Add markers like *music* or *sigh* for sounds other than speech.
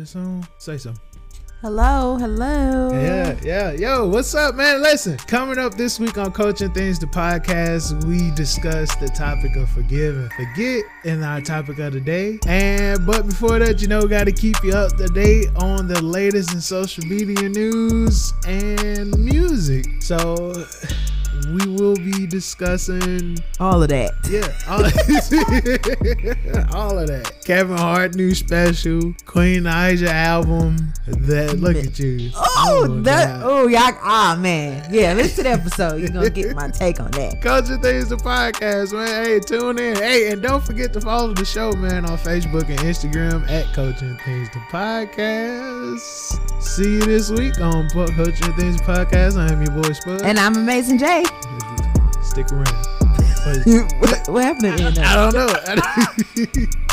this on? Say something. Hello, hello. Yeah, yeah. Yo, what's up, man? Listen, coming up this week on Coaching Things, the podcast, we discuss the topic of forgive and forget in our topic of the day. And but before that, you know, got to keep you up to date on the latest in social media news and music. So we will be discussing all of that. Yeah, all, *laughs* all of that. Kevin Hart new special, Queen Naija album. That look at you. Oh, oh that. Oh, y'all. Ah, man. Yeah, listen to the episode. You're gonna get my take on that. Coaching Things the podcast, man. Hey, tune in. Hey, and don't forget to follow the show, man, on Facebook and Instagram at Coaching Things the podcast. See you this week on Coaching Things podcast. I'm your boy Spud, and I'm Amazing Jay. Stick around. *laughs* what, what happened? In there? I don't know. *laughs*